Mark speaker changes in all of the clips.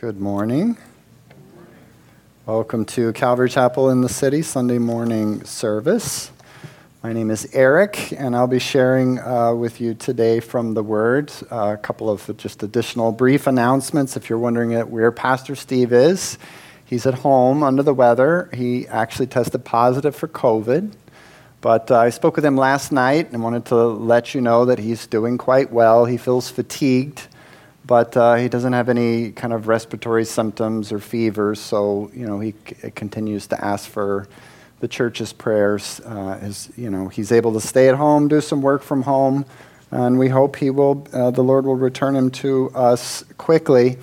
Speaker 1: Good morning. Welcome to Calvary Chapel in the City Sunday morning service. My name is Eric, and I'll be sharing uh, with you today from the Word uh, a couple of just additional brief announcements. If you're wondering where Pastor Steve is, he's at home under the weather. He actually tested positive for COVID. But uh, I spoke with him last night and wanted to let you know that he's doing quite well. He feels fatigued, but uh, he doesn't have any kind of respiratory symptoms or fevers. So, you know, he c- continues to ask for the church's prayers. Uh, you know, he's able to stay at home, do some work from home, and we hope he will, uh, the Lord will return him to us quickly.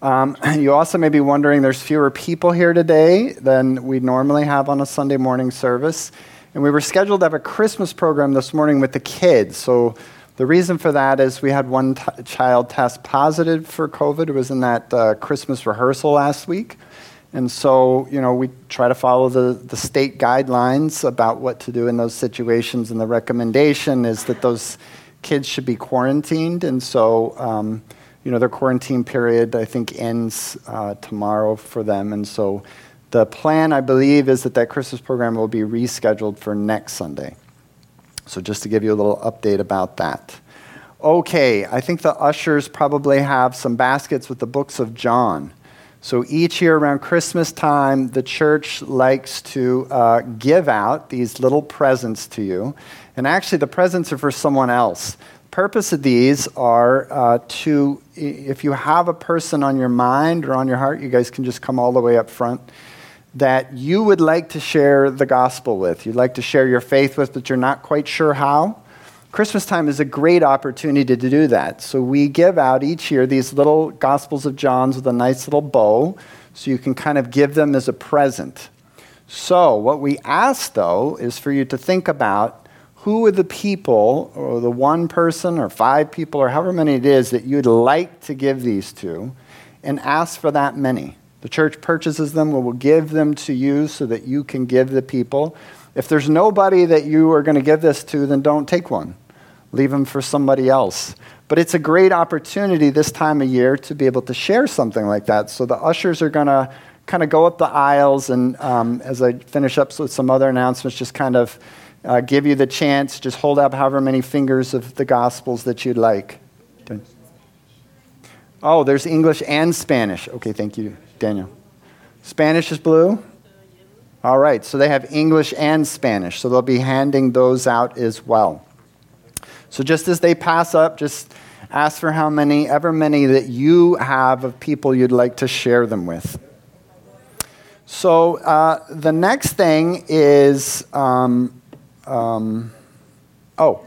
Speaker 1: Um, you also may be wondering there's fewer people here today than we normally have on a Sunday morning service. And we were scheduled to have a Christmas program this morning with the kids. So the reason for that is we had one t- child test positive for COVID. It was in that uh, Christmas rehearsal last week. And so, you know, we try to follow the, the state guidelines about what to do in those situations. And the recommendation is that those kids should be quarantined. And so, um, you know, their quarantine period, I think, ends uh, tomorrow for them. And so the plan, I believe, is that that Christmas program will be rescheduled for next Sunday. So, just to give you a little update about that. Okay, I think the ushers probably have some baskets with the books of John. So, each year around Christmas time, the church likes to uh, give out these little presents to you. And actually, the presents are for someone else. Purpose of these are uh, to, if you have a person on your mind or on your heart, you guys can just come all the way up front that you would like to share the gospel with, you'd like to share your faith with, but you're not quite sure how, Christmas time is a great opportunity to do that. So we give out each year these little Gospels of John's with a nice little bow, so you can kind of give them as a present. So what we ask, though, is for you to think about who are the people, or the one person, or five people, or however many it is that you'd like to give these to, and ask for that many. The church purchases them, we will give them to you so that you can give the people. If there's nobody that you are going to give this to, then don't take one. Leave them for somebody else. But it's a great opportunity this time of year to be able to share something like that. So the ushers are going to kind of go up the aisles, and um, as I finish up with some other announcements, just kind of uh, give you the chance, just hold up however many fingers of the Gospels that you'd like. Oh, there's English and Spanish. Okay, thank you. Daniel? Spanish is blue? All right, so they have English and Spanish, so they'll be handing those out as well. So just as they pass up, just ask for how many, ever many that you have of people you'd like to share them with. So uh, the next thing is, um, um, oh,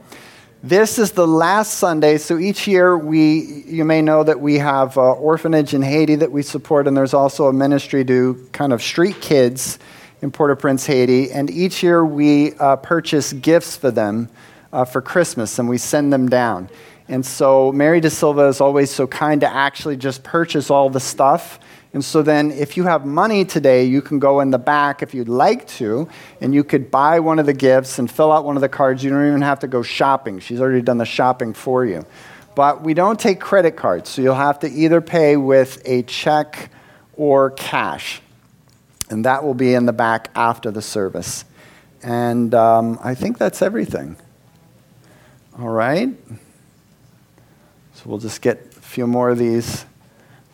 Speaker 1: this is the last Sunday, so each year we, you may know that we have an orphanage in Haiti that we support, and there's also a ministry to kind of street kids in Port-au-Prince, Haiti. And each year we uh, purchase gifts for them uh, for Christmas, and we send them down. And so Mary De Silva is always so kind to actually just purchase all the stuff and so then, if you have money today, you can go in the back if you'd like to, and you could buy one of the gifts and fill out one of the cards. You don't even have to go shopping. She's already done the shopping for you. But we don't take credit cards, so you'll have to either pay with a check or cash. And that will be in the back after the service. And um, I think that's everything. All right? So we'll just get a few more of these.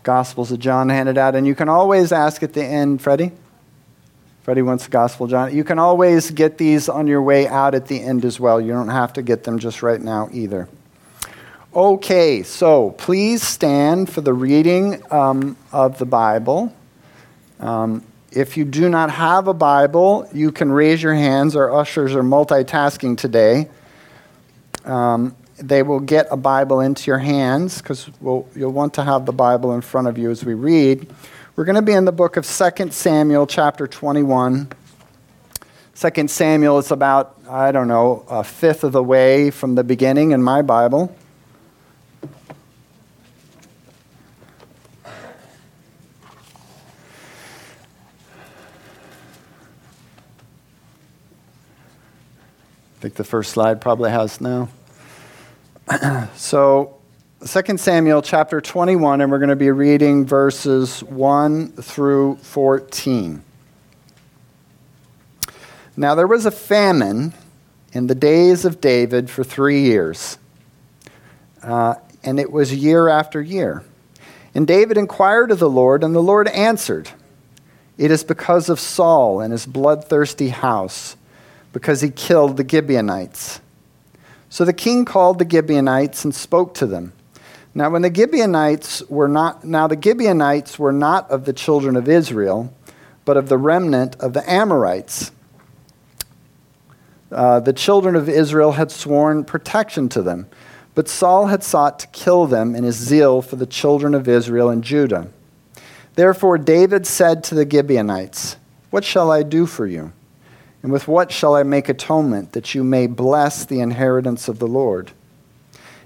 Speaker 1: Gospels of John handed out. And you can always ask at the end, Freddie? Freddie wants the Gospel John. You can always get these on your way out at the end as well. You don't have to get them just right now either. Okay, so please stand for the reading um, of the Bible. Um, if you do not have a Bible, you can raise your hands. Our ushers are multitasking today. Um, they will get a Bible into your hands because we'll, you'll want to have the Bible in front of you as we read. We're going to be in the book of 2 Samuel, chapter 21. 2 Samuel is about, I don't know, a fifth of the way from the beginning in my Bible. I think the first slide probably has now. so 2 Samuel chapter 21, and we're going to be reading verses 1 through 14. Now there was a famine in the days of David for three years, uh, and it was year after year. And David inquired of the Lord, and the Lord answered, It is because of Saul and his bloodthirsty house, because he killed the Gibeonites. So the king called the Gibeonites and spoke to them. Now, when the Gibeonites were not, now the Gibeonites were not of the children of Israel, but of the remnant of the Amorites. Uh, the children of Israel had sworn protection to them, but Saul had sought to kill them in his zeal for the children of Israel and Judah. Therefore, David said to the Gibeonites, What shall I do for you? And with what shall I make atonement that you may bless the inheritance of the Lord?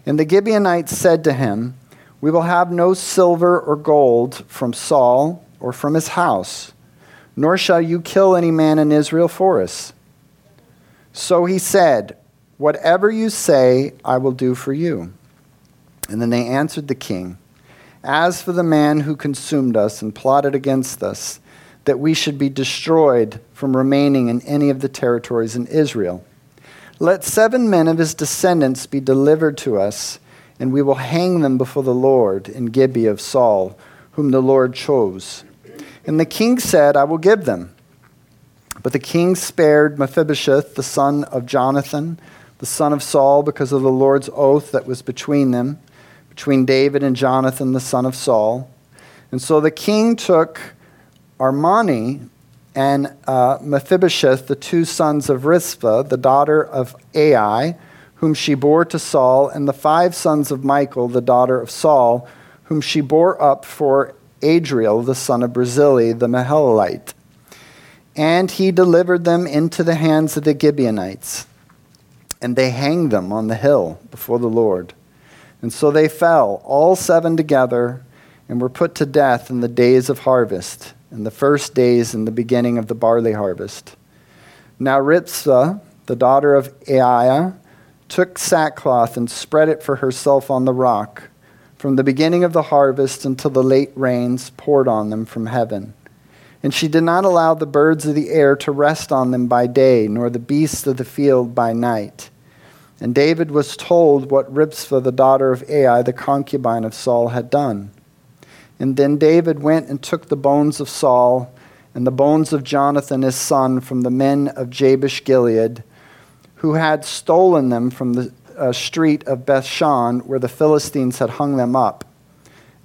Speaker 1: And the Gibeonites said to him, We will have no silver or gold from Saul or from his house, nor shall you kill any man in Israel for us. So he said, Whatever you say, I will do for you. And then they answered the king, As for the man who consumed us and plotted against us, that we should be destroyed from remaining in any of the territories in Israel, let seven men of his descendants be delivered to us, and we will hang them before the Lord in Gibeah of Saul, whom the Lord chose. And the king said, I will give them. But the king spared Mephibosheth, the son of Jonathan, the son of Saul, because of the Lord's oath that was between them, between David and Jonathan, the son of Saul. And so the king took Armoni, and uh, Mephibosheth, the two sons of Rizpah, the daughter of Aiah, whom she bore to Saul, and the five sons of Michal, the daughter of Saul, whom she bore up for Adriel, the son of Barzillai, the Meholathite. And he delivered them into the hands of the Gibeonites, and they hanged them on the hill before the Lord. And so they fell, all seven together, and were put to death in the days of harvest in the first days in the beginning of the barley harvest. Now Rizpah, the daughter of Aiah, took sackcloth and spread it for herself on the rock, from the beginning of the harvest until the late rains poured on them from heaven. And she did not allow the birds of the air to rest on them by day, nor the beasts of the field by night. And David was told what Rizpah, the daughter of Aiah, the concubine of Saul, had done. And then David went and took the bones of Saul and the bones of Jonathan his son from the men of Jabesh Gilead, who had stolen them from the uh, street of Bethshan, where the Philistines had hung them up,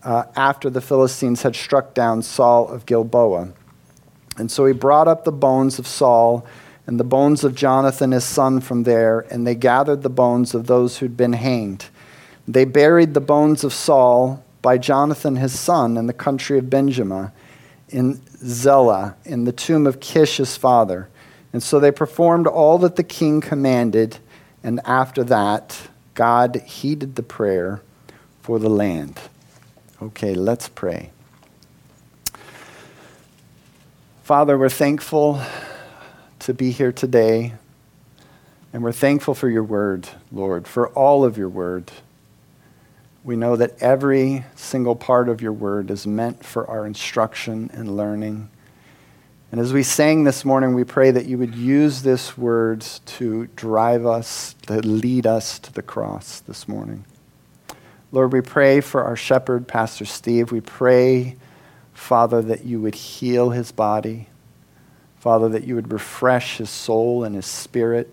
Speaker 1: uh, after the Philistines had struck down Saul of Gilboa. And so he brought up the bones of Saul and the bones of Jonathan his son from there, and they gathered the bones of those who'd been hanged. They buried the bones of Saul by Jonathan his son in the country of Benjamin, in Zelah, in the tomb of Kish his father. And so they performed all that the king commanded, and after that, God heeded the prayer for the land. Okay, let's pray. Father, we're thankful to be here today, and we're thankful for your word, Lord, for all of your word. We know that every single part of your word is meant for our instruction and learning. And as we sang this morning, we pray that you would use this word to drive us, to lead us to the cross this morning. Lord, we pray for our shepherd, Pastor Steve. We pray, Father, that you would heal his body. Father, that you would refresh his soul and his spirit.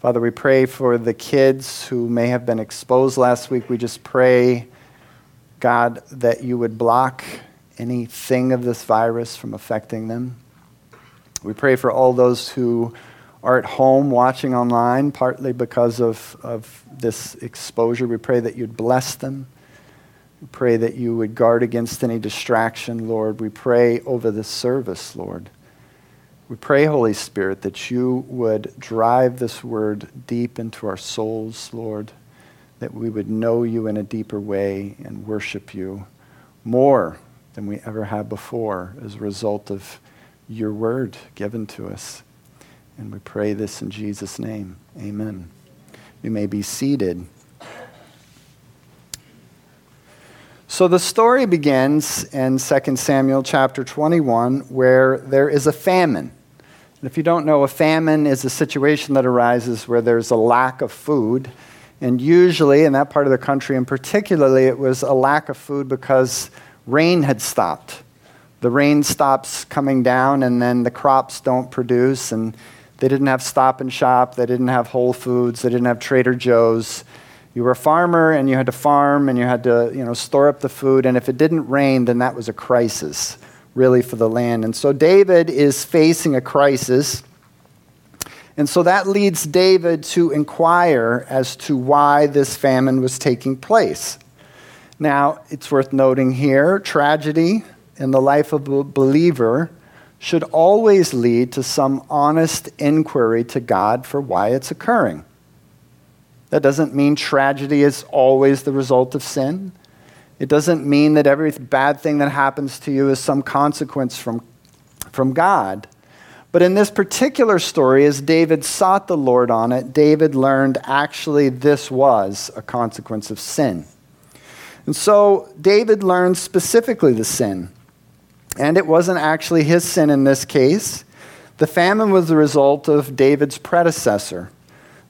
Speaker 1: Father, we pray for the kids who may have been exposed last week. We just pray, God, that you would block anything of this virus from affecting them. We pray for all those who are at home watching online, partly because of, of this exposure. We pray that you'd bless them. We pray that you would guard against any distraction, Lord. We pray over this service, Lord. We pray, Holy Spirit, that you would drive this word deep into our souls, Lord, that we would know you in a deeper way and worship you more than we ever have before as a result of your word given to us. And we pray this in Jesus' name. Amen. You may be seated. So the story begins in 2 Samuel chapter 21, where there is a famine. If you don't know, a famine is a situation that arises where there's a lack of food. And usually, in that part of the country, and particularly, it was a lack of food because rain had stopped. The rain stops coming down, and then the crops don't produce, and they didn't have stop and shop, they didn't have Whole Foods, they didn't have Trader Joe's. You were a farmer and you had to farm and you had to you know, store up the food, and if it didn't rain, then that was a crisis, really, for the land. And so David is facing a crisis. And so that leads David to inquire as to why this famine was taking place. Now, it's worth noting here tragedy in the life of a believer should always lead to some honest inquiry to God for why it's occurring. That doesn't mean tragedy is always the result of sin. It doesn't mean that every bad thing that happens to you is some consequence from, from God. But in this particular story, as David sought the Lord on it, David learned actually this was a consequence of sin. And so David learned specifically the sin. And it wasn't actually his sin in this case. The famine was the result of David's predecessor.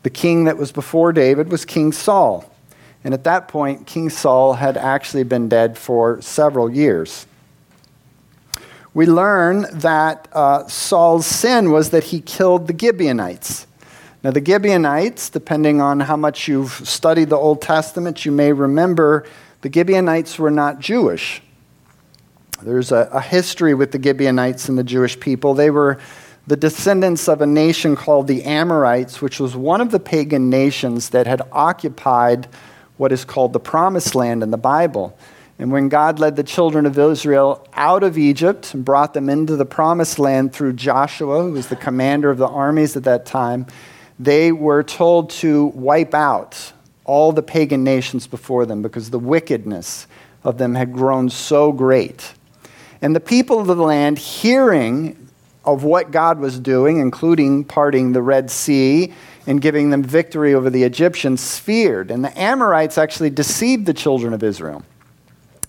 Speaker 1: The king that was before David was King Saul. And at that point, King Saul had actually been dead for several years we learn that uh, Saul's sin was that he killed the Gibeonites. Now, the Gibeonites, depending on how much you've studied the Old Testament, you may remember the Gibeonites were not Jewish. There's a, a history with the Gibeonites and the Jewish people. They were the descendants of a nation called the Amorites, which was one of the pagan nations that had occupied what is called the Promised Land in the Bible. And when God led the children of Israel out of Egypt and brought them into the promised land through Joshua, who was the commander of the armies at that time, they were told to wipe out all the pagan nations before them because the wickedness of them had grown so great. And the people of the land, hearing of what God was doing, including parting the Red Sea and giving them victory over the Egyptians, feared. And the Amorites actually deceived the children of Israel.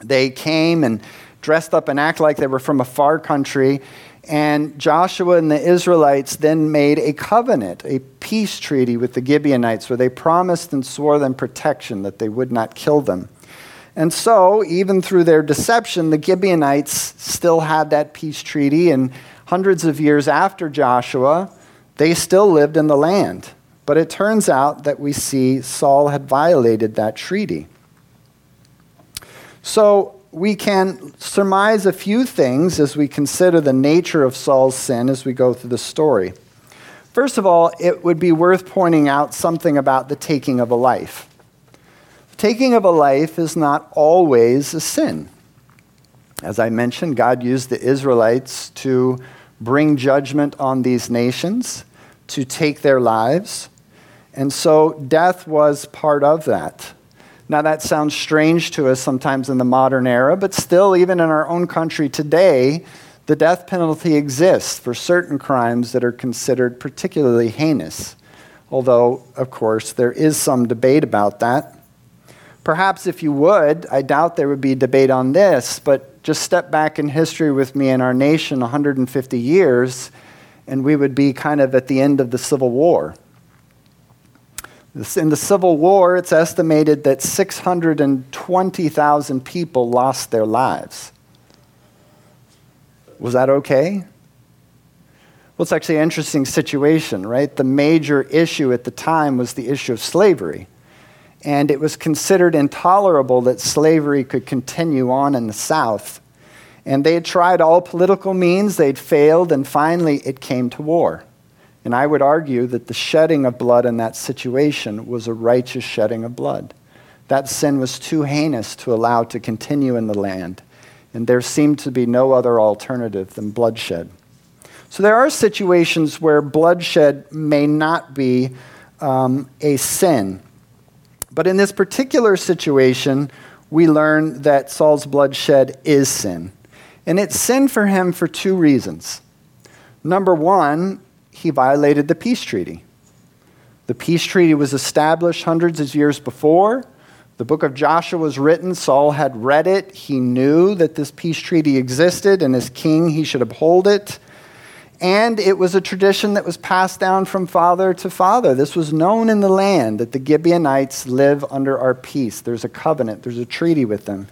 Speaker 1: They came and dressed up and act like they were from a far country. And Joshua and the Israelites then made a covenant, a peace treaty with the Gibeonites, where they promised and swore them protection that they would not kill them. And so, even through their deception, the Gibeonites still had that peace treaty. And hundreds of years after Joshua, they still lived in the land. But it turns out that we see Saul had violated that treaty. So we can surmise a few things as we consider the nature of Saul's sin as we go through the story. First of all, it would be worth pointing out something about the taking of a life. taking of a life is not always a sin. As I mentioned, God used the Israelites to bring judgment on these nations, to take their lives. And so death was part of that. Now, that sounds strange to us sometimes in the modern era, but still, even in our own country today, the death penalty exists for certain crimes that are considered particularly heinous. Although, of course, there is some debate about that. Perhaps if you would, I doubt there would be debate on this, but just step back in history with me in our nation 150 years, and we would be kind of at the end of the Civil War. In the Civil War, it's estimated that 620,000 people lost their lives. Was that okay? Well, it's actually an interesting situation, right? The major issue at the time was the issue of slavery. And it was considered intolerable that slavery could continue on in the South. And they had tried all political means, they'd failed, and finally it came to war. And I would argue that the shedding of blood in that situation was a righteous shedding of blood. That sin was too heinous to allow to continue in the land, and there seemed to be no other alternative than bloodshed. So there are situations where bloodshed may not be um, a sin. But in this particular situation, we learn that Saul's bloodshed is sin. And it's sin for him for two reasons. Number one, he violated the peace treaty. The peace treaty was established hundreds of years before. The book of Joshua was written. Saul had read it. He knew that this peace treaty existed, and as king, he should uphold it. And it was a tradition that was passed down from father to father. This was known in the land that the Gibeonites live under our peace. There's a covenant, there's a treaty with them.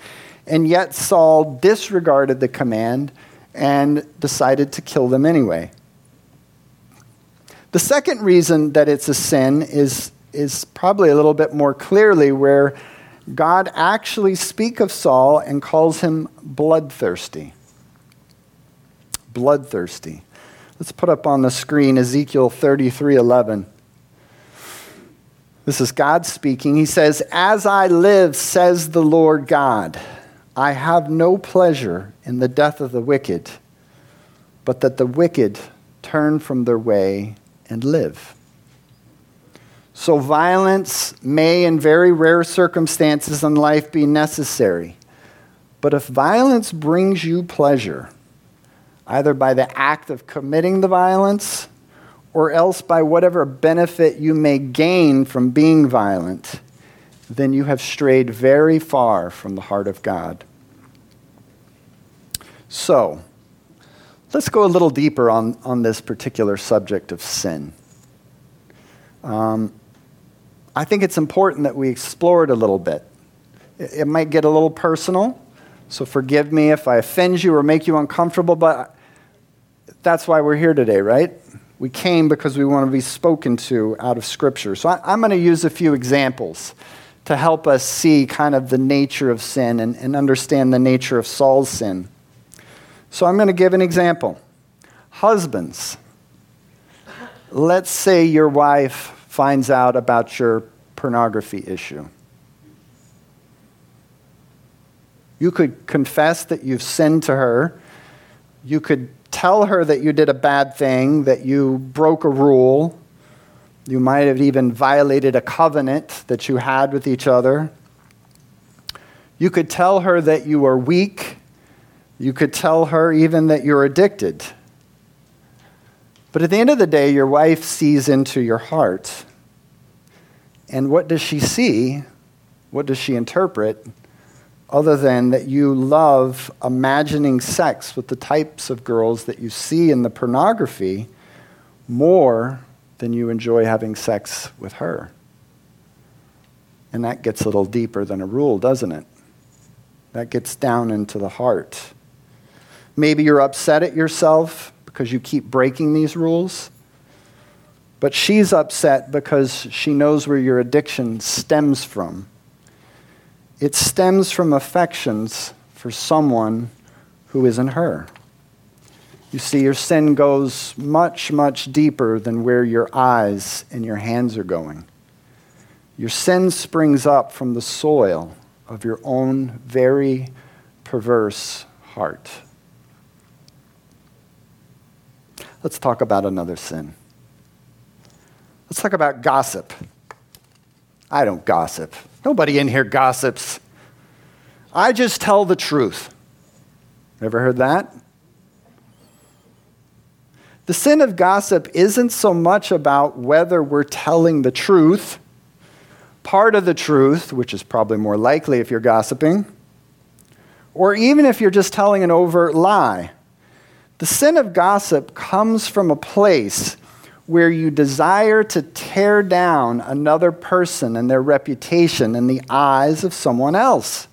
Speaker 1: And yet Saul disregarded the command and decided to kill them anyway. The second reason that it's a sin is, is probably a little bit more clearly where God actually speaks of Saul and calls him bloodthirsty. Bloodthirsty. Let's put up on the screen Ezekiel 33:11. This is God speaking. He says, "As I live, says the Lord God, I have no pleasure in the death of the wicked, but that the wicked turn from their way and live." So violence may in very rare circumstances in life be necessary. But if violence brings you pleasure, either by the act of committing the violence or else by whatever benefit you may gain from being violent, then you have strayed very far from the heart of God. So, let's go a little deeper on, on this particular subject of sin. Um, I think it's important that we explore it a little bit. It, it might get a little personal, so forgive me if I offend you or make you uncomfortable, but that's why we're here today, right? We came because we want to be spoken to out of Scripture. So I, am going to use a few examples to help us see kind of the nature of sin and, and understand the nature of Saul's sin. So I'm going to give an example. Husbands, let's say your wife finds out about your pornography issue. You could confess that you've sinned to her. You could tell her that you did a bad thing, that you broke a rule. You might have even violated a covenant that you had with each other. You could tell her that you are weak. You could tell her even that you're addicted. But at the end of the day, your wife sees into your heart. And what does she see? What does she interpret? other than that you love imagining sex with the types of girls that you see in the pornography more than you enjoy having sex with her. And that gets a little deeper than a rule, doesn't it? That gets down into the heart. Maybe you're upset at yourself because you keep breaking these rules. But she's upset because she knows where your addiction stems from it stems from affections for someone who isn't her. You see, your sin goes much, much deeper than where your eyes and your hands are going. Your sin springs up from the soil of your own very perverse heart. Let's talk about another sin. Let's talk about gossip. I don't gossip. Nobody in here gossips. I just tell the truth. Ever heard that? The sin of gossip isn't so much about whether we're telling the truth, part of the truth, which is probably more likely if you're gossiping, or even if you're just telling an overt lie. The sin of gossip comes from a place where you desire to tear down another person and their reputation in the eyes of someone else.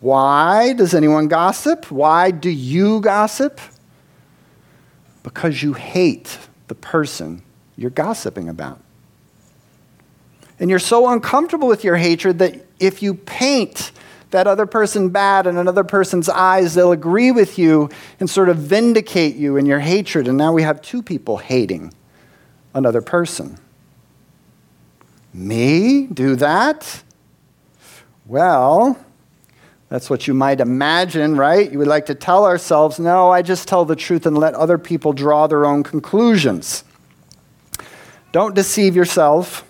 Speaker 1: Why does anyone gossip? Why do you gossip? Because you hate the person you're gossiping about. And you're so uncomfortable with your hatred that if you paint that other person bad in another person's eyes, they'll agree with you and sort of vindicate you in your hatred. And now we have two people hating another person. Me? Do that? Well, that's what you might imagine, right? You would like to tell ourselves, no, I just tell the truth and let other people draw their own conclusions. Don't deceive yourself.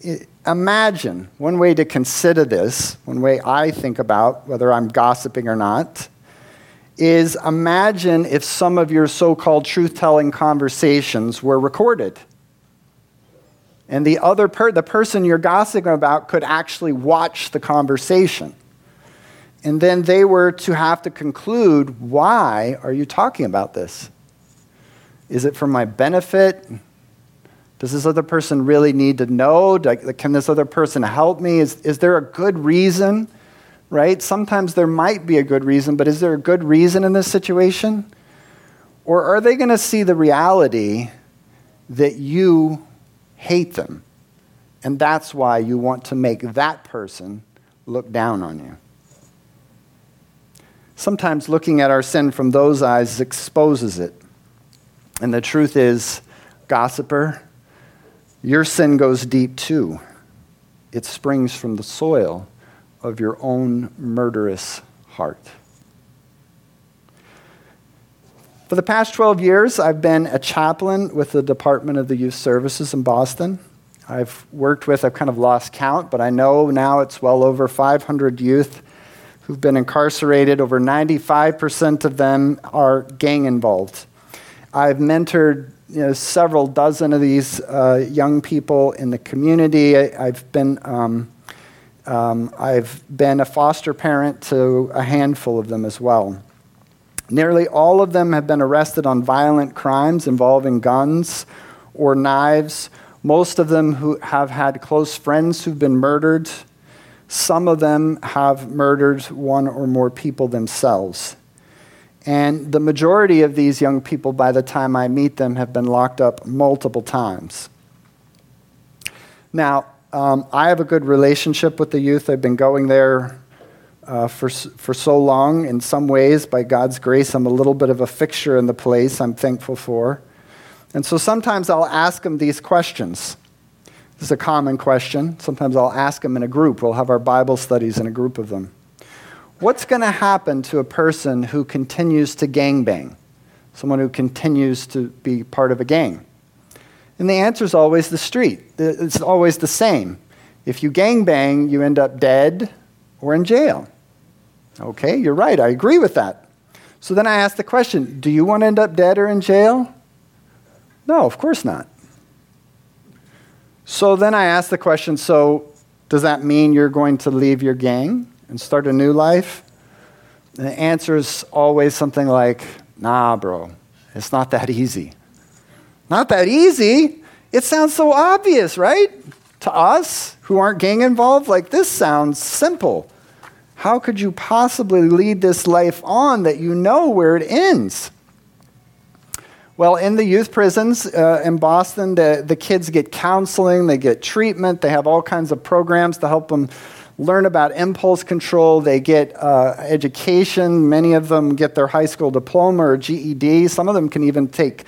Speaker 1: It, imagine one way to consider this, one way I think about whether I'm gossiping or not, is imagine if some of your so called truth telling conversations were recorded. And the other per- the person you're gossiping about could actually watch the conversation. And then they were to have to conclude why are you talking about this? Is it for my benefit? Does this other person really need to know? Can this other person help me? Is, is there a good reason? Right? Sometimes there might be a good reason, but is there a good reason in this situation? Or are they going to see the reality that you hate them? And that's why you want to make that person look down on you. Sometimes looking at our sin from those eyes exposes it. And the truth is, gossiper, your sin goes deep too. It springs from the soil of your own murderous heart. For the past 12 years, I've been a chaplain with the Department of the Youth Services in Boston. I've worked with, I've kind of lost count, but I know now it's well over 500 youth who've been incarcerated. Over 95% of them are gang involved. I've mentored you know, several dozen of these uh, young people in the community. I, have been, um, um, I've been a foster parent to a handful of them as well. Nearly all of them have been arrested on violent crimes involving guns or knives. Most of them who have had close friends who've been murdered. Some of them have murdered one or more people themselves. And the majority of these young people, by the time I meet them, have been locked up multiple times. Now, um, I have a good relationship with the youth. I've been going there uh, for, for so long. In some ways, by God's grace, I'm a little bit of a fixture in the place I'm thankful for. And so sometimes I'll ask them these questions. This is a common question. Sometimes I'll ask them in a group. We'll have our Bible studies in a group of them. What's going to happen to a person who continues to gangbang? Someone who continues to be part of a gang? And the answer is always the street. It's always the same. If you gangbang, you end up dead or in jail. Okay, you're right. I agree with that. So then I ask the question do you want to end up dead or in jail? No, of course not. So then I ask the question so does that mean you're going to leave your gang? And start a new life? And the answer is always something like, nah, bro, it's not that easy. Not that easy? It sounds so obvious, right? To us who aren't gang involved, like this sounds simple. How could you possibly lead this life on that you know where it ends? Well, in the youth prisons uh, in Boston, the, the kids get counseling, they get treatment, they have all kinds of programs to help them learn about impulse control. They get uh, education. Many of them get their high school diploma or GED. Some of them can even take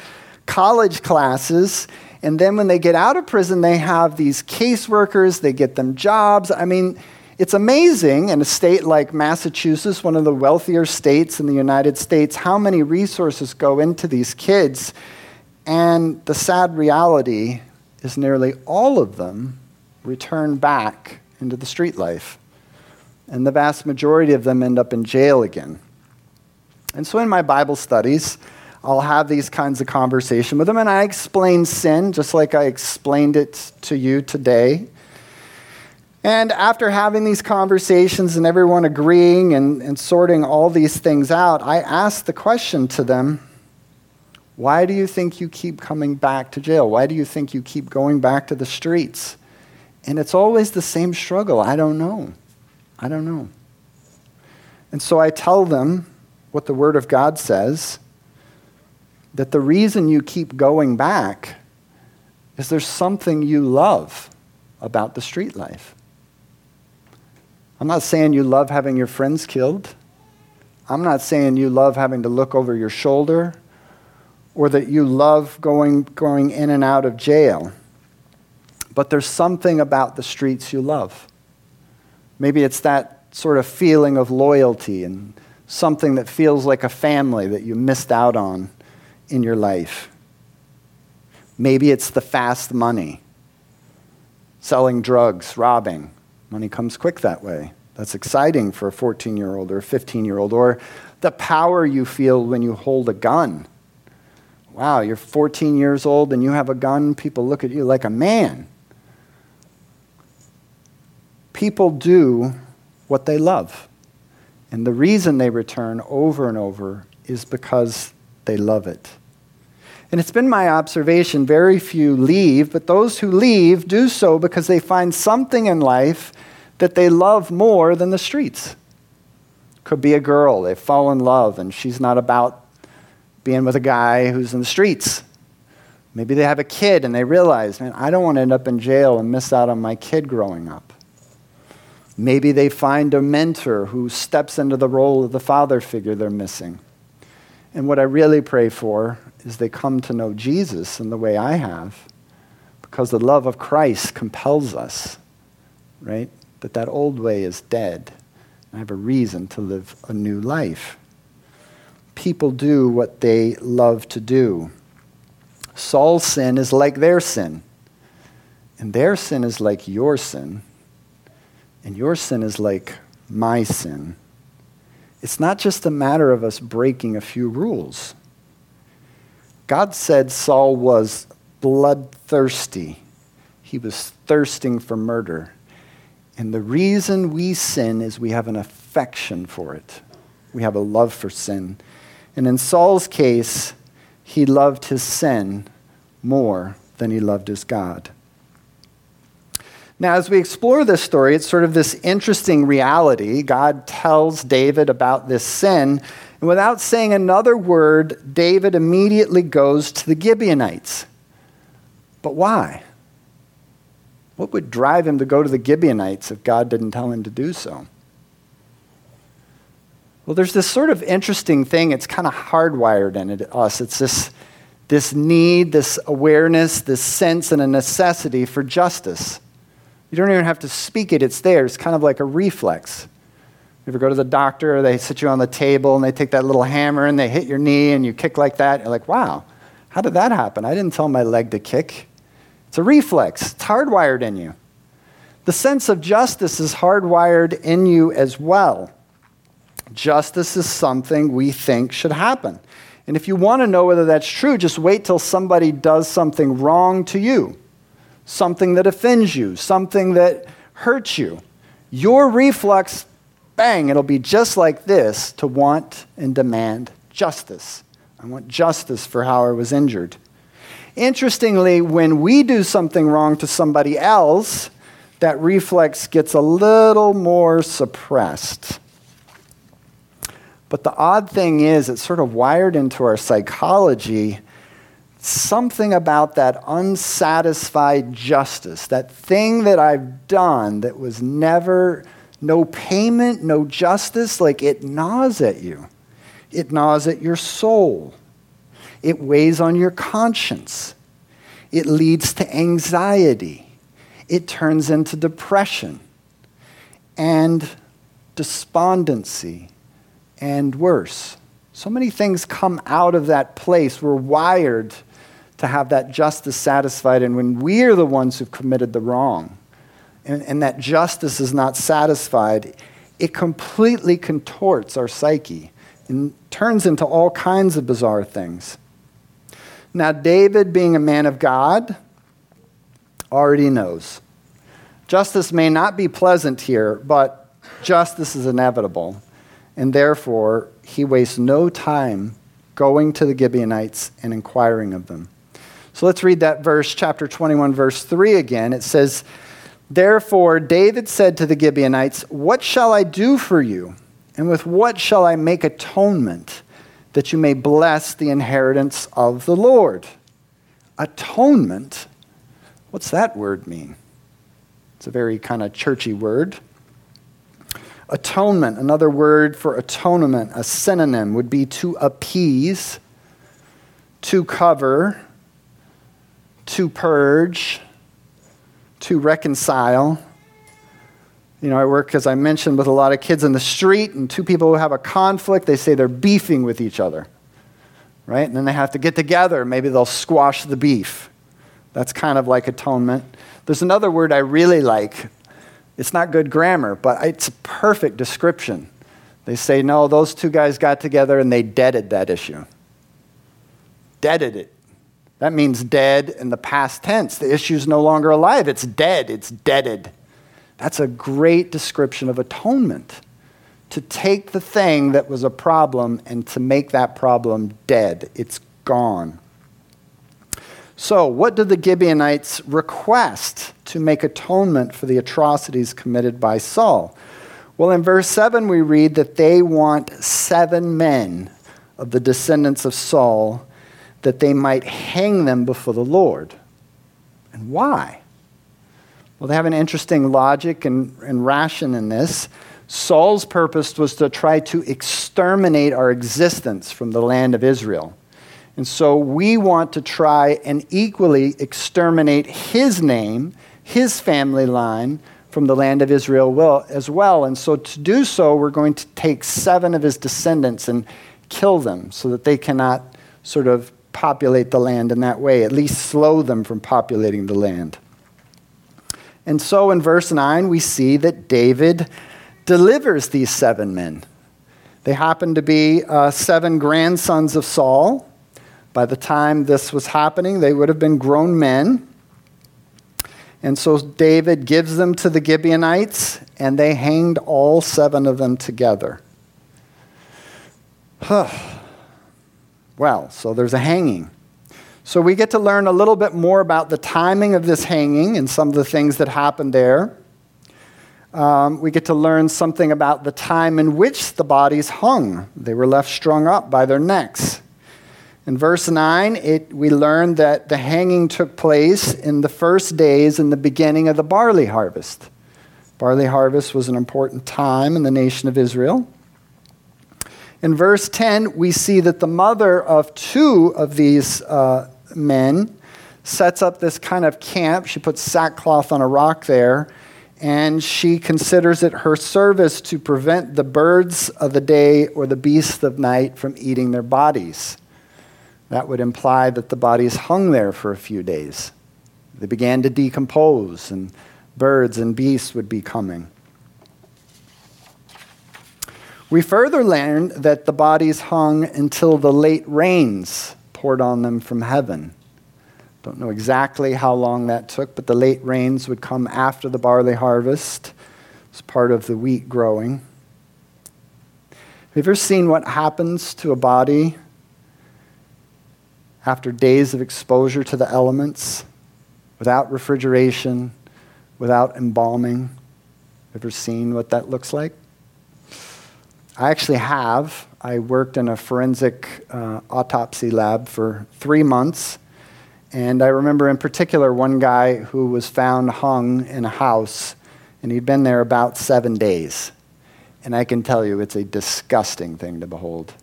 Speaker 1: college classes. And then when they get out of prison, they have these caseworkers, they get them jobs. I mean, it's amazing in a state like Massachusetts, one of the wealthier states in the United States, how many resources go into these kids. And the sad reality is nearly all of them return back into the street life. And the vast majority of them end up in jail again. And so in my Bible studies, I'll have these kinds of conversation with them, and I explain sin just like I explained it to you today. And after having these conversations and everyone agreeing and, and sorting all these things out, I ask the question to them why do you think you keep coming back to jail? Why do you think you keep going back to the streets? And it's always the same struggle. I don't know. I don't know. And so I tell them what the Word of God says that the reason you keep going back is there's something you love about the street life. I'm not saying you love having your friends killed. I'm not saying you love having to look over your shoulder or that you love going, going in and out of jail but there's something about the streets you love. Maybe it's that sort of feeling of loyalty and something that feels like a family that you missed out on in your life. Maybe it's the fast money, selling drugs, robbing. Money comes quick that way. That's exciting for a 14 year old or a 15 year old. Or the power you feel when you hold a gun. Wow, you're 14 years old and you have a gun, people look at you like a man. People do what they love. And the reason they return over and over is because they love it. And it's been my observation very few leave, but those who leave do so because they find something in life that they love more than the streets. Could be a girl, they fall in love, and she's not about being with a guy who's in the streets. Maybe they have a kid and they realize, man, I don't want to end up in jail and miss out on my kid growing up. Maybe they find a mentor who steps into the role of the father figure they're missing. And what I really pray for is they come to know Jesus in the way I have, because the love of Christ compels us, right? That that old way is dead. I have a reason to live a new life. People do what they love to do. Saul's sin is like their sin, and their sin is like your sin, and your sin is like my sin. It's not just a matter of us breaking a few rules. God said Saul was bloodthirsty. He was thirsting for murder. And the reason we sin is we have an affection for it. We have a love for sin. And in Saul's case, he loved his sin more than he loved his God. Now, as we explore this story, it's sort of this interesting reality. God tells David about this sin, and without saying another word, David immediately goes to the Gibeonites. But why? What would drive him to go to the Gibeonites if God didn't tell him to do so? Well, there's this sort of interesting thing. It's kind of hardwired in us. It's this, this need, this awareness, this sense, and a necessity for justice. You don't even have to speak it, it's there. It's kind of like a reflex. You ever go to the doctor, they sit you on the table and they take that little hammer and they hit your knee and you kick like that. You're like, wow, how did that happen? I didn't tell my leg to kick. It's a reflex, it's hardwired in you. The sense of justice is hardwired in you as well. Justice is something we think should happen. And if you want to know whether that's true, just wait till somebody does something wrong to you, something that offends you, something that hurts you. Your reflex, bang, it'll be just like this to want and demand justice. I want justice for how I was injured. Interestingly, when we do something wrong to somebody else, that reflex gets a little more suppressed. But the odd thing is, it's sort of wired into our psychology something about that unsatisfied justice, that thing that I've done that was never, no payment, no justice, like it gnaws at you. It gnaws at your soul. It weighs on your conscience. It leads to anxiety. It turns into depression and despondency and worse. So many things come out of that place. We're wired to have that justice satisfied, and when we're the ones who've committed the wrong, and, and that justice is not satisfied, it completely contorts our psyche and turns into all kinds of bizarre things. Now, David, being a man of God, already knows. Justice may not be pleasant here, but justice is inevitable. And therefore, he wastes no time going to the Gibeonites and inquiring of them. So let's read that verse, chapter 21, verse 3 again. It says, Therefore, David said to the Gibeonites, What shall I do for you? And with what shall I make atonement? that you may bless the inheritance of the Lord. Atonement, what's that word mean? It's a very kind of churchy word. Atonement, another word for atonement, a synonym, would be to appease, to cover, to purge, to reconcile. You know, I work, as I mentioned, with a lot of kids in the street, and two people who have a conflict, they say they're beefing with each other, right? And then they have to get together. Maybe they'll squash the beef. That's kind of like atonement. There's another word I really like. It's not good grammar, but it's a perfect description. They say, no, those two guys got together and they deaded that issue. Deaded it. That means dead in the past tense. The issue's no longer alive. It's dead. It's deaded. That's a great description of atonement. To take the thing that was a problem and to make that problem dead. It's gone. So, what did the Gibeonites request to make atonement for the atrocities committed by Saul? Well, in verse 7, we read that they want seven men of the descendants of Saul that they might hang them before the Lord. And why? Well, they have an interesting logic and, and ration in this. Saul's purpose was to try to exterminate our existence from the land of Israel. And so we want to try and equally exterminate his name, his family line, from the land of Israel will, as well. And so to do so, we're going to take seven of his descendants and kill them so that they cannot sort of populate the land in that way, at least slow them from populating the land. And so in verse 9, we see that David delivers these seven men. They happen to be uh, seven grandsons of Saul. By the time this was happening, they would have been grown men. And so David gives them to the Gibeonites, and they hanged all seven of them together. Well, so there's a hanging. So we get to learn a little bit more about the timing of this hanging and some of the things that happened there. Um, we get to learn something about the time in which the bodies hung. They were left strung up by their necks. In verse 9, it, we learn that the hanging took place in the first days in the beginning of the barley harvest. Barley harvest was an important time in the nation of Israel. In verse 10, we see that the mother of two of these uh, men sets up this kind of camp. She puts sackcloth on a rock there, and she considers it her service to prevent the birds of the day or the beasts of night from eating their bodies. That would imply that the bodies hung there for a few days. They began to decompose, and birds and beasts would be coming. We further learned that the bodies hung until the late rains poured on them from heaven. Don't know exactly how long that took, but the late rains would come after the barley harvest as part of the wheat growing. Have you ever seen what happens to a body after days of exposure to the elements, without refrigeration, without embalming. Ever seen what that looks like? I actually have. I worked in a forensic uh, autopsy lab for three months. And I remember in particular one guy who was found hung in a house, and he'd been there about seven days. And I can tell you, it's a disgusting thing to behold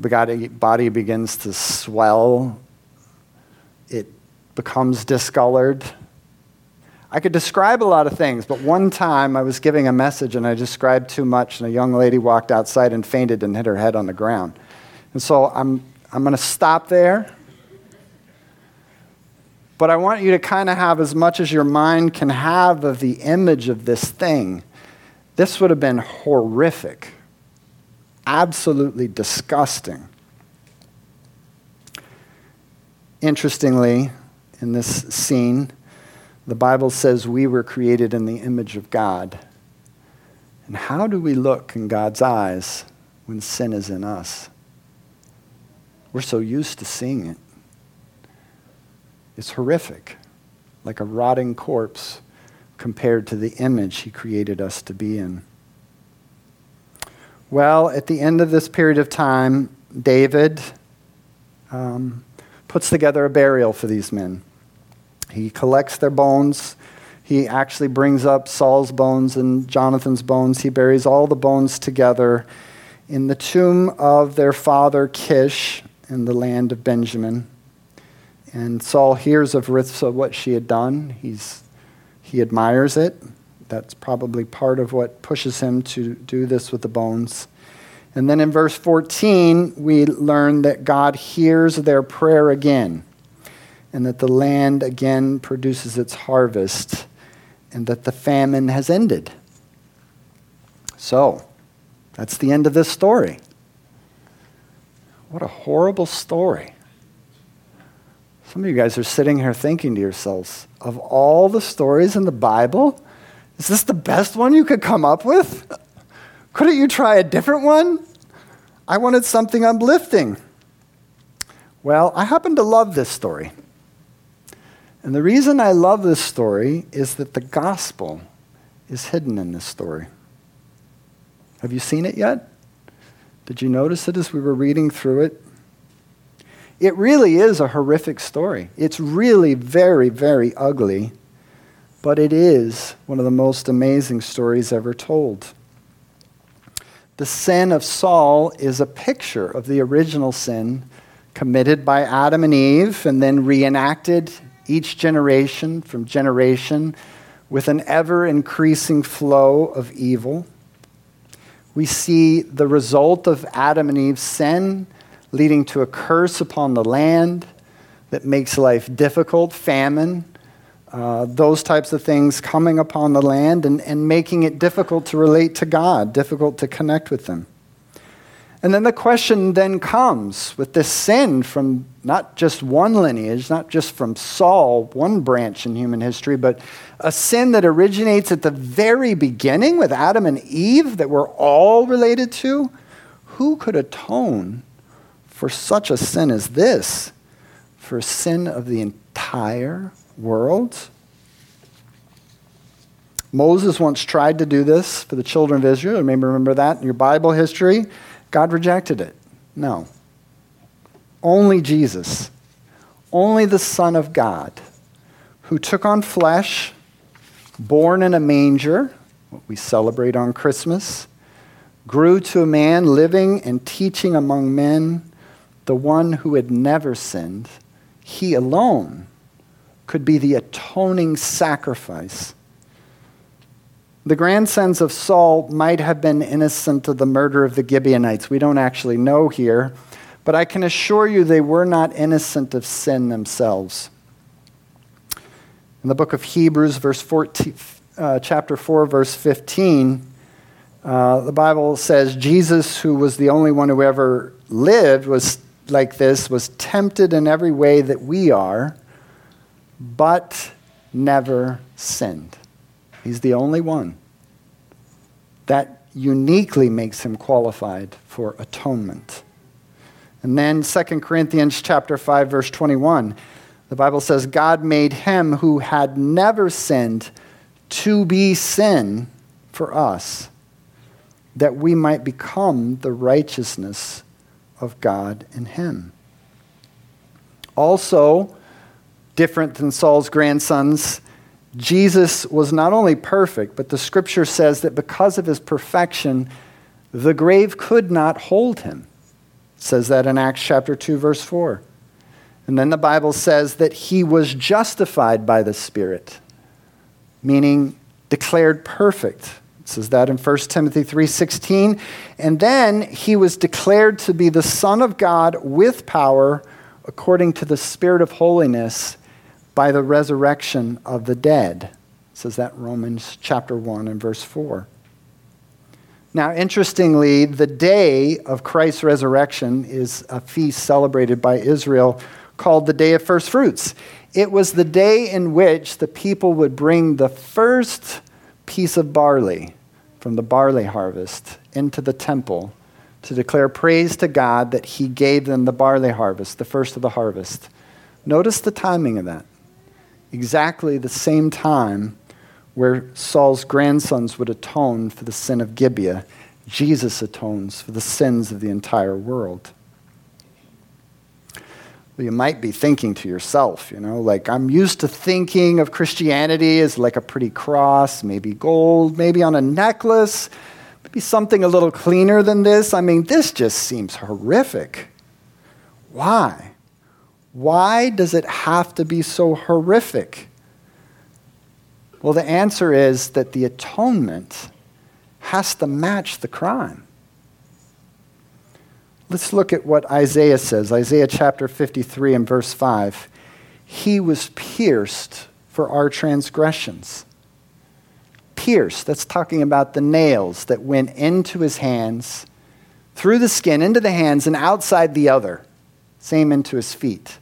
Speaker 1: the body begins to swell, it becomes discolored. I could describe a lot of things, but one time I was giving a message and I described too much, and a young lady walked outside and fainted and hit her head on the ground. And so I'm, I'm going to stop there. But I want you to kind of have as much as your mind can have of the image of this thing. This would have been horrific absolutely disgusting. Interestingly, in this scene, the Bible says we were created in the image of God. And how do we look in God's eyes when sin is in us? We're so used to seeing it. It's horrific, like a rotting corpse compared to the image He created us to be in. Well, at the end of this period of time, David um, puts together a burial for these men. He collects their bones. He actually brings up Saul's bones and Jonathan's bones. He buries all the bones together in the tomb of their father Kish in the land of Benjamin. And Saul hears of Rizpah, what she had done. He's, he admires it that's probably part of what pushes him to do this with the bones. And then in verse 14, we learn that God hears their prayer again, and that the land again produces its harvest, and that the famine has ended. So, that's the end of this story. What a horrible story. Some of you guys are sitting here thinking to yourselves, of all the stories in the Bible, is this the best one you could come up with? Couldn't you try a different one? I wanted something uplifting. Well, I happen to love this story. And the reason I love this story is that the gospel is hidden in this story. Have you seen it yet? Did you notice it as we were reading through it? It really is a horrific story. It's really very, very ugly, but it is one of the most amazing stories ever told. The sin of Saul is a picture of the original sin committed by Adam and Eve and then reenacted each generation from generation with an ever increasing flow of evil. We see the result of Adam and Eve's sin leading to a curse upon the land that makes life difficult, famine, uh, those types of things coming upon the land and, and making it difficult to relate to God, difficult to connect with Him. And then the question then comes with this sin from not just one lineage, not just from Saul, one branch in human history, but a sin that originates at the very beginning with Adam and Eve that we're all related to. Who could atone for such a sin as this? For a sin of the entire world? Moses once tried to do this for the children of Israel. You may remember that in your Bible history. God rejected it. No. Only Jesus, only the Son of God, who took on flesh, born in a manger, what we celebrate on Christmas, grew to a man living and teaching among men, the one who had never sinned. He alone could be the atoning sacrifice the grandsons of Saul might have been innocent of the murder of the Gibeonites. We don't actually know here, but I can assure you they were not innocent of sin themselves. In the book of Hebrews, verse 14, uh, chapter 4, verse 15, uh, the Bible says Jesus, who was the only one who ever lived, was like this, was tempted in every way that we are, but never sinned. He's the only one. That uniquely makes him qualified for atonement. And then 2 Corinthians chapter 5 verse 21, the Bible says God made him who had never sinned to be sin for us that we might become the righteousness of God in him. Also, different than Saul's grandsons, Jesus was not only perfect, but the scripture says that because of his perfection, the grave could not hold him. Says that in Acts chapter 2 verse 4. And then the Bible says that he was justified by the Spirit, meaning declared perfect. It says that in 1 Timothy 3:16. And then he was declared to be the son of God with power according to the spirit of holiness by the resurrection of the dead. It says that Romans chapter 1 and verse 4. Now, interestingly, the day of Christ's resurrection is a feast celebrated by Israel called the Day of First Fruits. It was the day in which the people would bring the first piece of barley from the barley harvest into the temple to declare praise to God that He gave them the barley harvest, the first of the harvest. Notice the timing of that exactly the same time where Saul's grandsons would atone for the sin of Gibeah, Jesus atones for the sins of the entire world. Well, you might be thinking to yourself, you know, like I'm used to thinking of Christianity as like a pretty cross, maybe gold, maybe on a necklace, maybe something a little cleaner than this. I mean, this just seems horrific. Why? Why does it have to be so horrific? Well, the answer is that the atonement has to match the crime. Let's look at what Isaiah says Isaiah chapter 53 and verse 5. He was pierced for our transgressions. Pierced, that's talking about the nails that went into his hands, through the skin, into the hands, and outside the other same into his feet.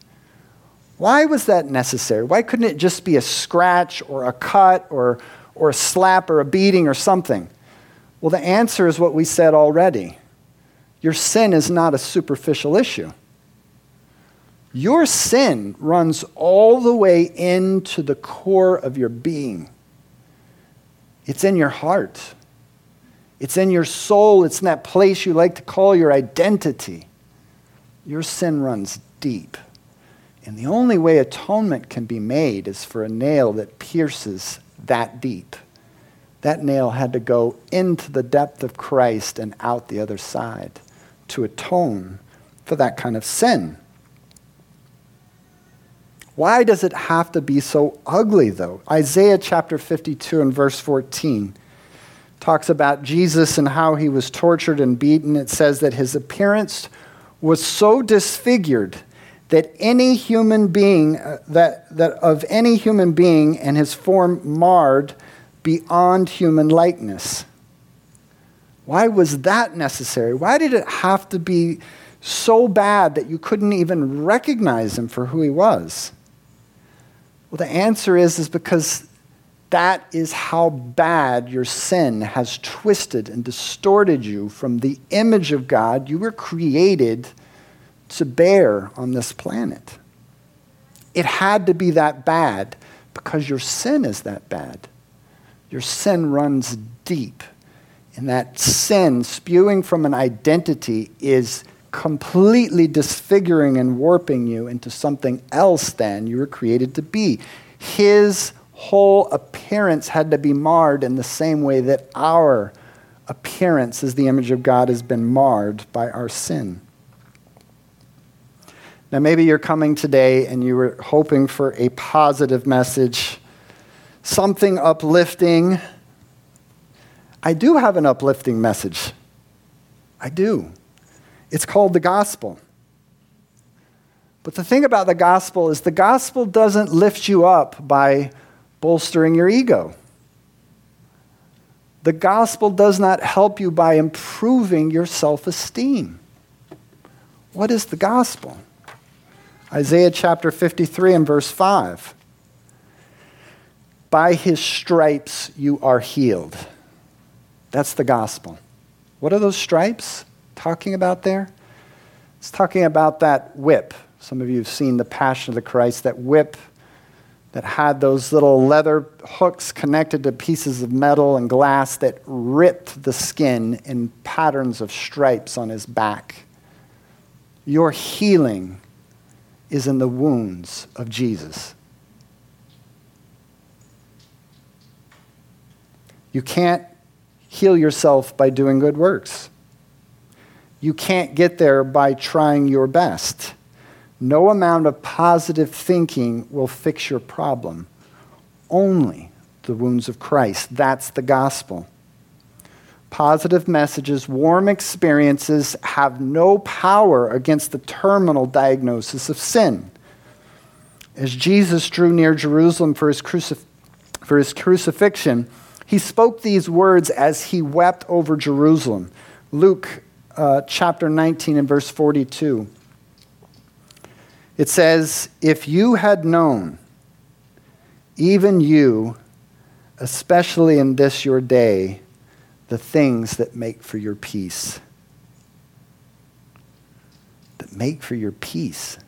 Speaker 1: Why was that necessary? Why couldn't it just be a scratch or a cut or, or a slap or a beating or something? Well, the answer is what we said already. Your sin is not a superficial issue. Your sin runs all the way into the core of your being. It's in your heart. It's in your soul. It's in that place you like to call your identity. Your sin runs deep. And the only way atonement can be made is for a nail that pierces that deep. That nail had to go into the depth of Christ and out the other side to atone for that kind of sin. Why does it have to be so ugly, though? Isaiah chapter 52 and verse 14 talks about Jesus and how he was tortured and beaten. It says that his appearance was so disfigured that any human being, uh, that, that of any human being, and his form marred beyond human likeness. Why was that necessary? Why did it have to be so bad that you couldn't even recognize him for who he was? Well, the answer is, is because that is how bad your sin has twisted and distorted you from the image of God you were created to bear on this planet. It had to be that bad because your sin is that bad. Your sin runs deep. And that sin spewing from an identity is completely disfiguring and warping you into something else than you were created to be. His whole appearance had to be marred in the same way that our appearance as the image of God has been marred by our sin. Now, maybe you're coming today and you were hoping for a positive message, something uplifting. I do have an uplifting message. I do. It's called the gospel. But the thing about the gospel is the gospel doesn't lift you up by bolstering your ego. The gospel does not help you by improving your self esteem. What is the gospel? Isaiah chapter 53 and verse 5. By his stripes you are healed. That's the gospel. What are those stripes? talking about there? It's talking about that whip. Some of you have seen the Passion of the Christ, that whip that had those little leather hooks connected to pieces of metal and glass that ripped the skin in patterns of stripes on his back. Your healing is in the wounds of Jesus. You can't heal yourself by doing good works. You can't get there by trying your best. No amount of positive thinking will fix your problem. Only the wounds of Christ. That's the gospel. Positive messages, warm experiences have no power against the terminal diagnosis of sin. As Jesus drew near Jerusalem for his, crucif- for his crucifixion, he spoke these words as he wept over Jerusalem. Luke uh, chapter 19 and verse 42. It says, If you had known, even you, especially in this your day, the things that make for your peace. That make for your peace.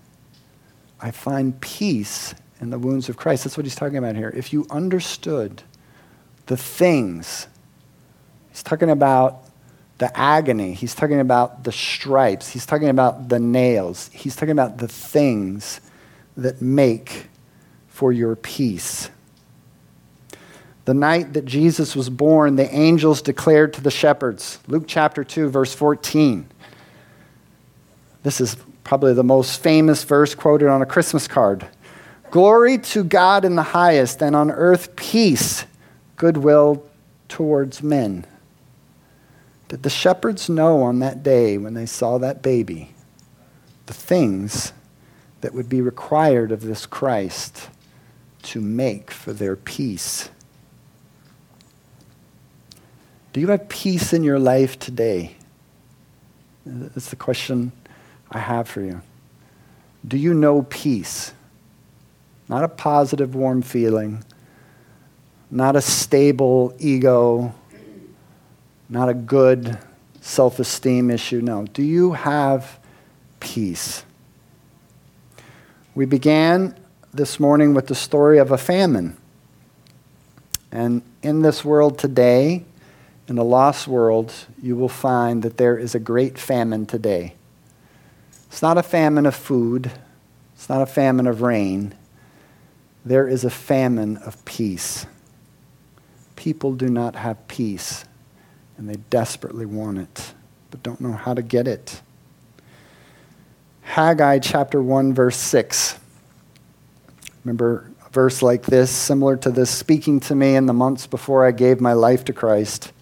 Speaker 1: I find peace in the wounds of Christ. That's what he's talking about here. If you understood the things, he's talking about the agony. He's talking about the stripes. He's talking about the nails. He's talking about the things that make for your peace. The night that Jesus was born, the angels declared to the shepherds, Luke chapter 2, verse 14. This is probably the most famous verse quoted on a Christmas card. Glory to God in the highest, and on earth peace, goodwill towards men. Did the shepherds know on that day when they saw that baby the things that would be required of this Christ to make for their peace? Do you have peace in your life today? That's the question I have for you. Do you know peace? not a positive, warm feeling, not a stable ego, not a good self esteem issue. No. Do you have peace? We began this morning with the story of a famine. And in this world today, in the lost world, you will find that there is a great famine today. It's not a famine of food, it's not a famine of rain. There is a famine of peace. People do not have peace, and they desperately want it, but don't know how to get it. Haggai chapter 1, verse 6. Remember a verse like this, similar to this, speaking to me in the months before I gave my life to Christ.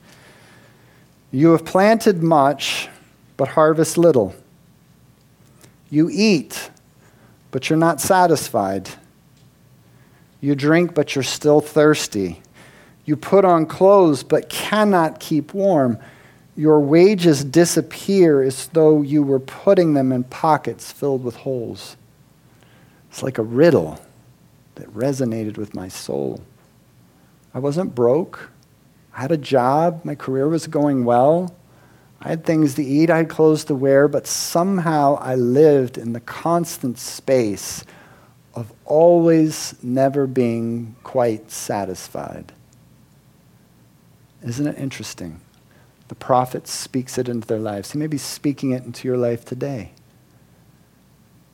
Speaker 1: You have planted much, but harvest little. You eat, but you're not satisfied. You drink, but you're still thirsty. You put on clothes, but cannot keep warm your wages disappear as though you were putting them in pockets filled with holes. It's like a riddle that resonated with my soul. I wasn't broke. I had a job. My career was going well. I had things to eat. I had clothes to wear. But somehow I lived in the constant space of always never being quite satisfied. Isn't it interesting? The prophet speaks it into their lives. He may be speaking it into your life today.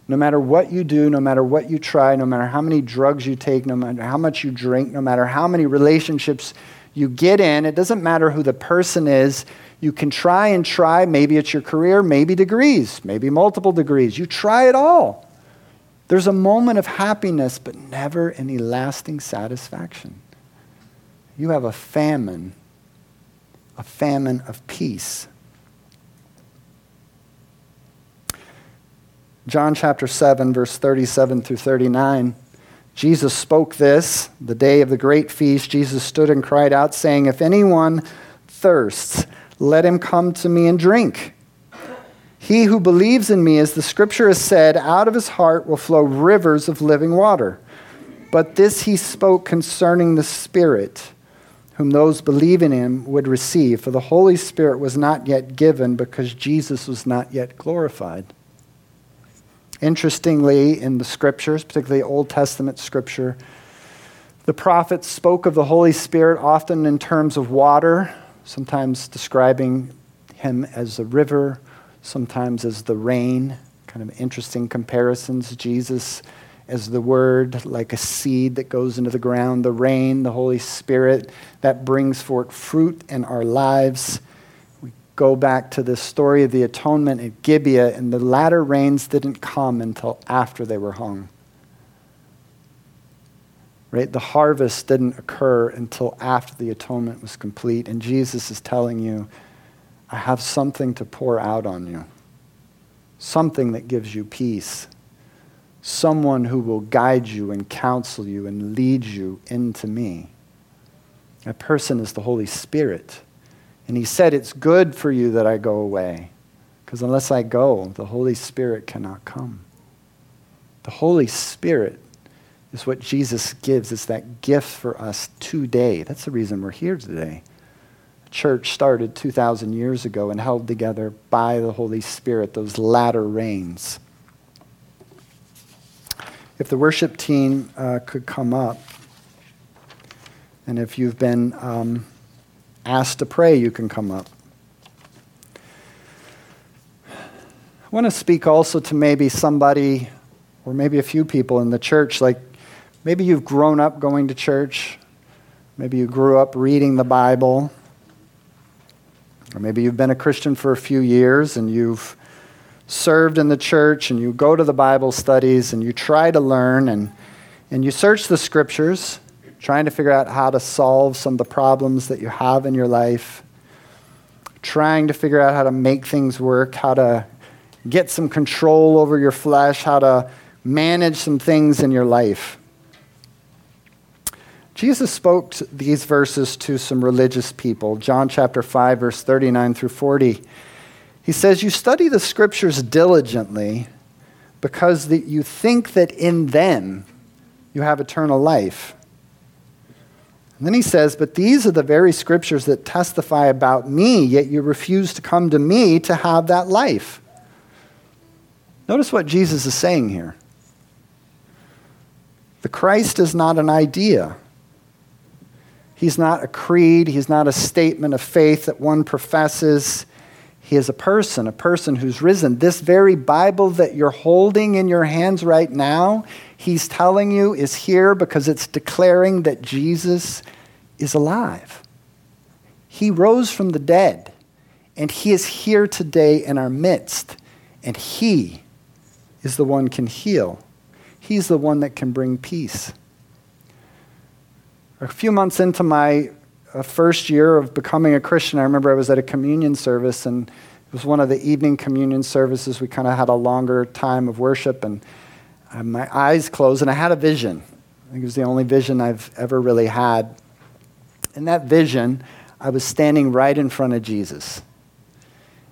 Speaker 1: No matter what you do, no matter what you try, no matter how many drugs you take, no matter how much you drink, no matter how many relationships you get in, it doesn't matter who the person is. You can try and try. Maybe it's your career, maybe degrees, maybe multiple degrees. You try it all. There's a moment of happiness, but never any lasting satisfaction. You have a famine a famine of peace. John chapter 7, verse 37 through 39. Jesus spoke this the day of the great feast. Jesus stood and cried out, saying, If anyone thirsts, let him come to me and drink. He who believes in me, as the scripture has said, out of his heart will flow rivers of living water. But this he spoke concerning the Spirit whom those believing in him would receive, for the Holy Spirit was not yet given because Jesus was not yet glorified. Interestingly, in the scriptures, particularly Old Testament scripture, the prophets spoke of the Holy Spirit often in terms of water, sometimes describing him as the river, sometimes as the rain. Kind of interesting comparisons. Jesus as the word, like a seed that goes into the ground, the rain, the Holy Spirit that brings forth fruit in our lives. Go back to the story of the atonement at Gibeah, and the latter rains didn't come until after they were hung. Right? The harvest didn't occur until after the atonement was complete, and Jesus is telling you, I have something to pour out on you, something that gives you peace someone who will guide you and counsel you and lead you into me. That person is the Holy Spirit. And he said, It's good for you that I go away, because unless I go, the Holy Spirit cannot come. The Holy Spirit is what Jesus gives. It's that gift for us today. That's the reason we're here today. Church started 2,000 years ago and held together by the Holy Spirit, those latter rains. If the worship team uh, could come up, and if you've been um, asked to pray, you can come up. I want to speak also to maybe somebody, or maybe a few people in the church, like maybe you've grown up going to church, maybe you grew up reading the Bible, or maybe you've been a Christian for a few years and you've served in the church and you go to the Bible studies and you try to learn and, and you search the scriptures, trying to figure out how to solve some of the problems that you have in your life, trying to figure out how to make things work, how to get some control over your flesh, how to manage some things in your life. Jesus spoke these verses to some religious people. John chapter 5 verse 39 through 40. He says, You study the scriptures diligently because that you think that in them you have eternal life. And then he says, But these are the very scriptures that testify about me, yet you refuse to come to me to have that life. Notice what Jesus is saying here. The Christ is not an idea. He's not a creed. He's not a statement of faith that one professes. He is a person, a person who's risen. This very Bible that you're holding in your hands right now, he's telling you is here because it's declaring that Jesus is alive. He rose from the dead, and he is here today in our midst, and he is the one can heal. He's the one that can bring peace. A few months into my uh, first year of becoming a Christian, I remember I was at a communion service, and it was one of the evening communion services. We kind of had a longer time of worship, and uh, my eyes closed, and I had a vision. I think it was the only vision I've ever really had. In that vision, I was standing right in front of Jesus.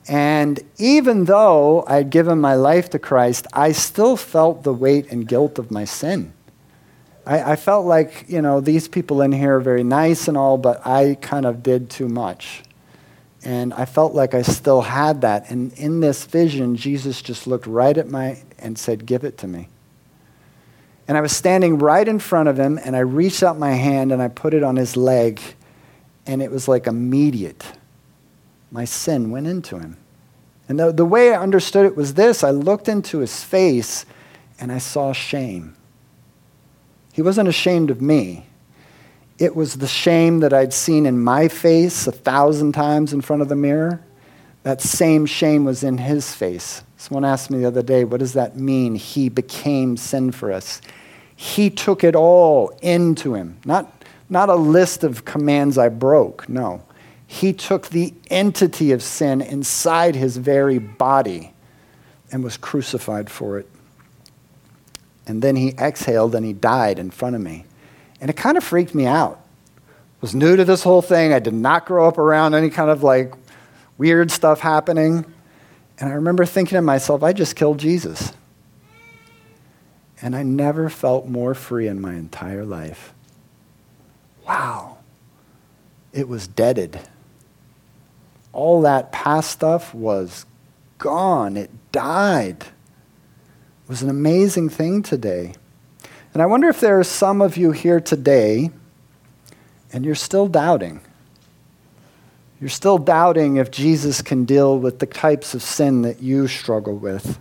Speaker 1: And even though I'd given my life to Christ, I still felt the weight and guilt of my sin. I, I, felt like, you know, these people in here are very nice and all, but I kind of did too much. And I felt like I still had that. And in this vision, Jesus just looked right at my and said, Give it to me. And I was standing right in front of him, and I reached out my hand and I put it on his leg, and it was like immediate. My sin went into him. And the, the way I understood it was this I looked into his face and I saw shame. He wasn't ashamed of me. It was the shame that I'd seen in my face a thousand times in front of the mirror. That same shame was in his face. Someone asked me the other day, what does that mean? He became sin for us. He took it all into him. Not, not a list of commands I broke, no. He took the entity of sin inside his very body and was crucified for it. And then he exhaled and he died in front of me. And it kind of freaked me out. Was new to this whole thing. I did not grow up around any kind of like weird stuff happening. And I remember thinking to myself, I just killed Jesus. And I never felt more free in my entire life. Wow. It was deaded. All that past stuff was gone. It died It was an amazing thing today. And I wonder if there are some of you here today and you're still doubting. You're still doubting if Jesus can deal with the types of sin that you struggle with.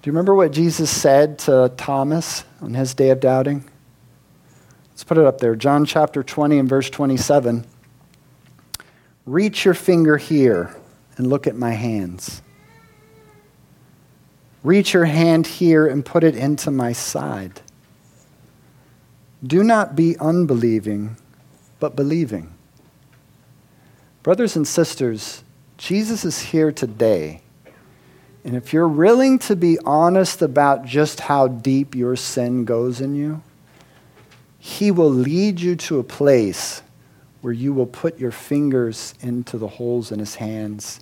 Speaker 1: Do you remember what Jesus said to Thomas on his day of doubting? Let's put it up there. John chapter 20 and verse 27. Reach your finger here and look at my hands. Reach your hand here and put it into my side. Do not be unbelieving, but believing. Brothers and sisters, Jesus is here today. And if you're willing to be honest about just how deep your sin goes in you, He will lead you to a place where you will put your fingers into the holes in His hands.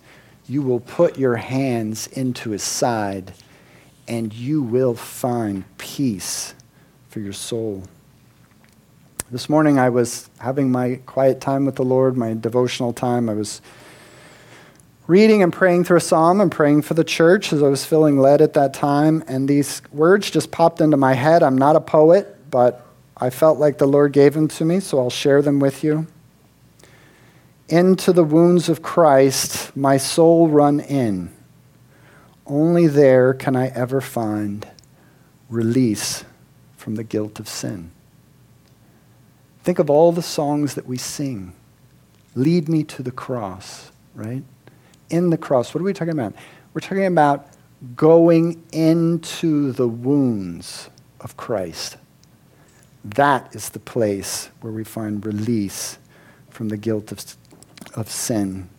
Speaker 1: You will put your hands into His side and you will find peace for your soul. This morning I was having my quiet time with the Lord, my devotional time. I was reading and praying through a psalm and praying for the church as I was feeling led at that time, and these words just popped into my head. I'm not a poet, but I felt like the Lord gave them to me, so I'll share them with you. Into the wounds of Christ, my soul run in only there can I ever find release from the guilt of sin. Think of all the songs that we sing. Lead me to the cross, right? In the cross. What are we talking about? We're talking about going into the wounds of Christ. That is the place where we find release from the guilt of, of sin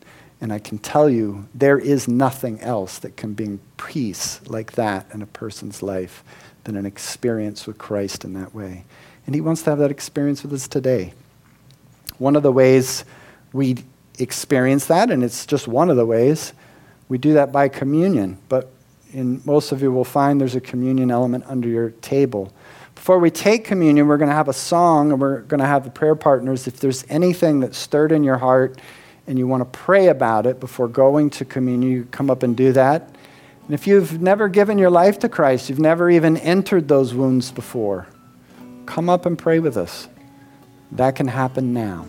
Speaker 1: and I can tell you, there is nothing else that can bring peace like that in a person's life than an experience with Christ in that way. And He wants to have that experience with us today. One of the ways we experience that, and it's just one of the ways, we do that by communion. But in most of you will find there's a communion element under your table. Before we take communion, we're going to have a song and we're going to have the prayer partners. If there's anything that's stirred in your heart and you want to pray about it before going to communion, you come up and do that. And if you've never given your life to Christ, you've never even entered those wounds before, come up and pray with us. That can happen now.